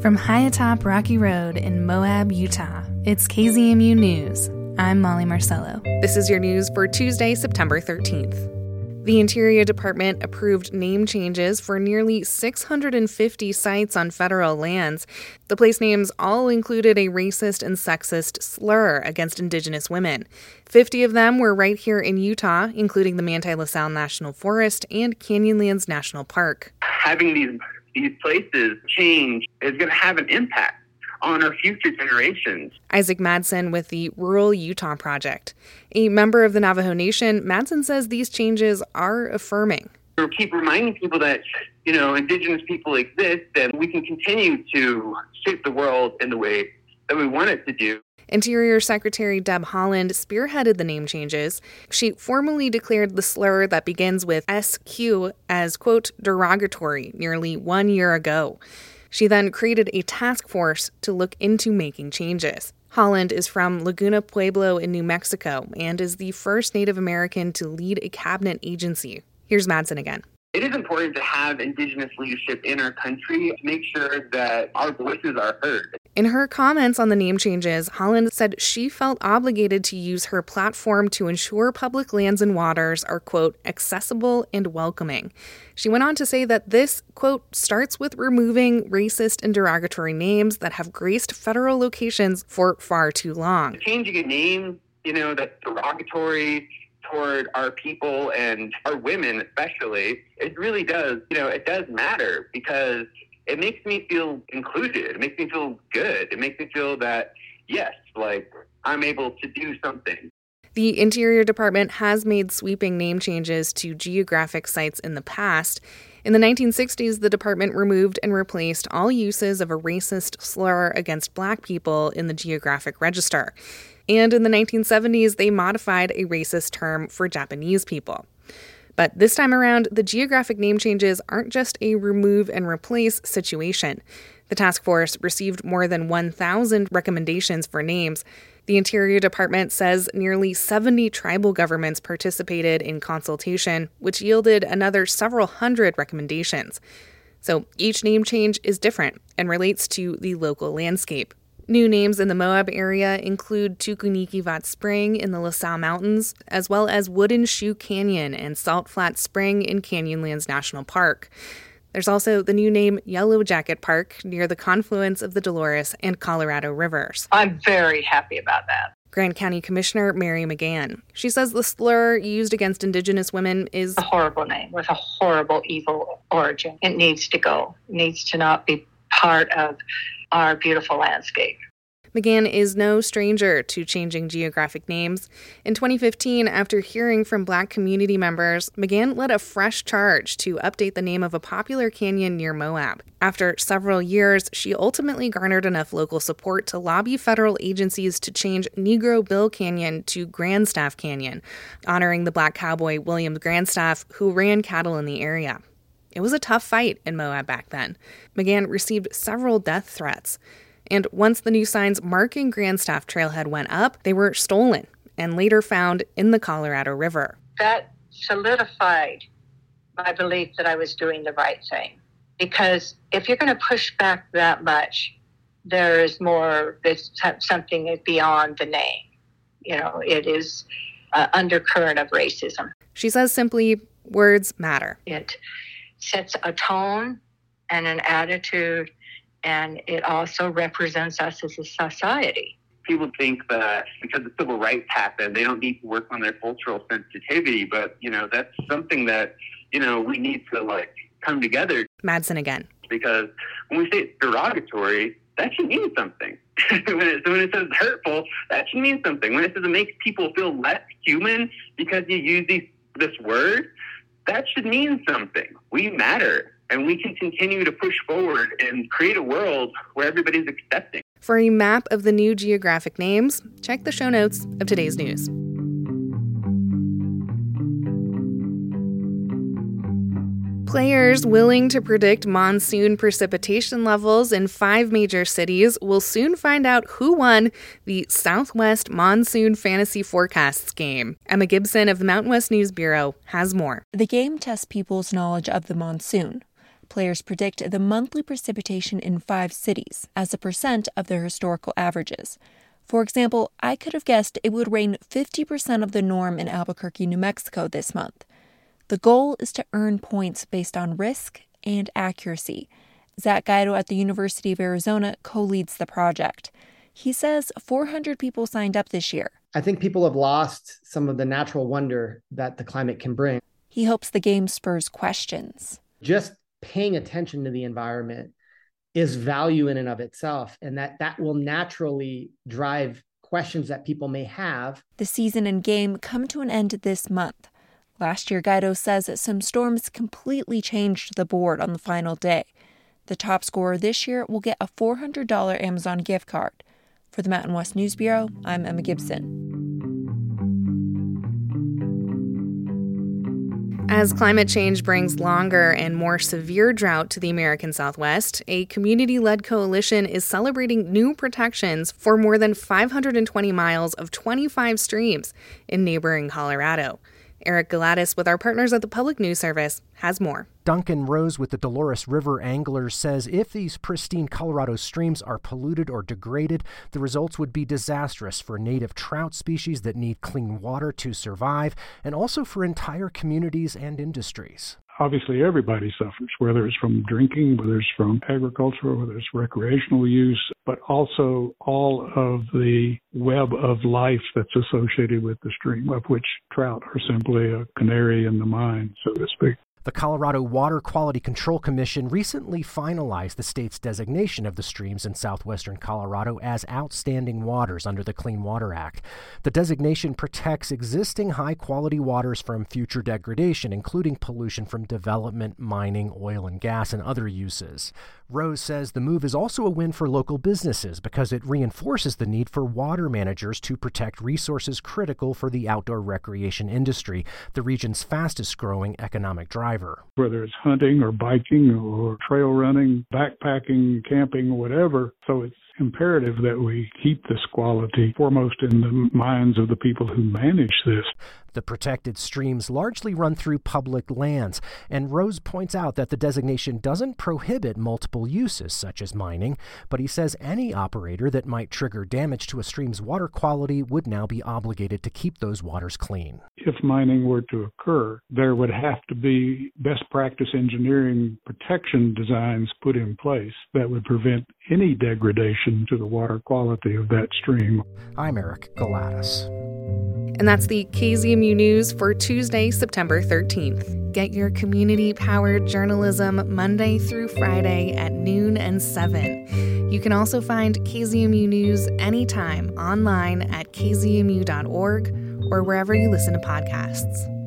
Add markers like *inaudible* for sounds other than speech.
From high atop Rocky Road in Moab, Utah, it's KZMU News. I'm Molly Marcello. This is your news for Tuesday, September 13th. The Interior Department approved name changes for nearly 650 sites on federal lands. The place names all included a racist and sexist slur against Indigenous women. 50 of them were right here in Utah, including the Manti La Sal National Forest and Canyonlands National Park. Having these these places change is going to have an impact on our future generations. Isaac Madsen with the Rural Utah Project. A member of the Navajo Nation, Madsen says these changes are affirming. We keep reminding people that, you know, indigenous people exist and we can continue to shape the world in the way that we want it to do. Interior Secretary Deb Haaland spearheaded the name changes. She formally declared the slur that begins with SQ as, quote, derogatory nearly one year ago. She then created a task force to look into making changes. Haaland is from Laguna Pueblo in New Mexico and is the first Native American to lead a cabinet agency. Here's Madsen again. It is important to have Indigenous leadership in our country to make sure that our voices are heard. In her comments on the name changes, Haaland said she felt obligated to use her platform to ensure public lands and waters are, quote, accessible and welcoming. She went on to say that this, quote, starts with removing racist and derogatory names that have graced federal locations for far too long. Changing a name, you know, that's derogatory toward our people and our women especially, it really does, you know, it does matter because it makes me feel included. It makes me feel good. It makes me feel that, yes, like I'm able to do something. The Interior Department has made sweeping name changes to geographic sites in the past. In the 1960s, the department removed and replaced all uses of a racist slur against black people in the geographic register. And in the 1970s, they modified a racist term for Japanese people. But this time around, the geographic name changes aren't just a remove and replace situation. The task force received more than 1,000 recommendations for names. The Interior Department says nearly 70 tribal governments participated in consultation, which yielded another several hundred recommendations. So each name change is different and relates to the local landscape. New names in the Moab area include Tukunikivat Spring in the La Sal Mountains, as well as Wooden Shoe Canyon and Salt Flat Spring in Canyonlands National Park. There's also the new name Yellow Jacket Park near the confluence of the Dolores and Colorado rivers. I'm very happy about that. Grand County Commissioner Mary McGann. She says the slur used against Indigenous women is a horrible name with a horrible, evil origin. It needs to go. It needs to not be part of our beautiful landscape. McGann is no stranger to changing geographic names. In 2015, after hearing from black community members, McGann led a fresh charge to update the name of a popular canyon near Moab. After several years, she ultimately garnered enough local support to lobby federal agencies to change Negro Bill Canyon to Grandstaff Canyon, honoring the black cowboy William Grandstaff, who ran cattle in the area. It was a tough fight in Moab back then. McGann received several death threats. And once the new signs marking Grandstaff Trailhead went up, they were stolen and later found in the Colorado River. That solidified my belief that I was doing the right thing. Because if you're going to push back that much, there is more, there's something beyond the name. You know, it is an undercurrent of racism. She says simply, words matter. It sets a tone and an attitude and it also represents us as a society. People think that because the civil rights happened, they don't need to work on their cultural sensitivity, but you know that's something that you know we need to like come together. Madsen again. Because when we say it's derogatory, that should mean something. *laughs* when, it, when it says hurtful, that should mean something. When it says it makes people feel less human because you use these, this word, that should mean something. We matter and we can continue to push forward and create a world where everybody's accepting. For a map of the new geographic names, check the show notes of today's news. Players willing to predict monsoon precipitation levels in five major cities will soon find out who won the Southwest Monsoon Fantasy Forecasts game. Emma Gibson of the Mountain West News Bureau has more. The game tests people's knowledge of the monsoon players predict the monthly precipitation in five cities as a percent of their historical averages. For example, I could have guessed it would rain 50% of the norm in Albuquerque, New Mexico this month. The goal is to earn points based on risk and accuracy. Zach Guido at the University of Arizona co leads the project. He says 400 people signed up this year. I think people have lost some of the natural wonder that the climate can bring. He hopes the game spurs questions. Just paying attention to the environment is value in and of itself, and that that will naturally drive questions that people may have. The season and game come to an end this month. Last year, Guido says that some storms completely changed the board on the final day. The top scorer this year will get a $400 Amazon gift card. For the Mountain West News Bureau, I'm Emma Gibson. As climate change brings longer and more severe drought to the American Southwest, a community led coalition is celebrating new protections for more than 520 miles of 25 streams in neighboring Colorado. Eric Galatas with our partners at the Public News Service has more. Duncan Rose with the Dolores River Anglers says if these pristine Colorado streams are polluted or degraded, the results would be disastrous for native trout species that need clean water to survive and also for entire communities and industries obviously everybody suffers, whether it's from drinking, whether it's from agriculture, whether it's recreational use, but also all of the web of life that's associated with the stream, of which trout are simply a canary in the mine, so to speak. The Colorado Water Quality Control Commission recently finalized the state's designation of the streams in southwestern Colorado as outstanding waters under the Clean Water Act. The designation protects existing high quality waters from future degradation, including pollution from development, mining, oil and gas, and other uses. Rose says the move is also a win for local businesses because it reinforces the need for water managers to protect resources critical for the outdoor recreation industry, the region's fastest growing economic driver. Whether it's hunting or biking or trail running, backpacking, camping, whatever. So it's imperative that we keep this quality foremost in the minds of the people who manage this. The protected streams largely run through public lands, and Rose points out that the designation doesn't prohibit multiple uses, such as mining, but he says any operator that might trigger damage to a stream's water quality would now be obligated to keep those waters clean. If mining were to occur, there would have to be best practice engineering protection designs put in place that would prevent any degradation to the water quality of that stream. I'm Eric Galatas. And that's the KZMU News for Tuesday, September 13th. Get your community powered journalism Monday through Friday at noon and 7. You can also find KZMU News anytime online at kzmu.org or wherever you listen to podcasts.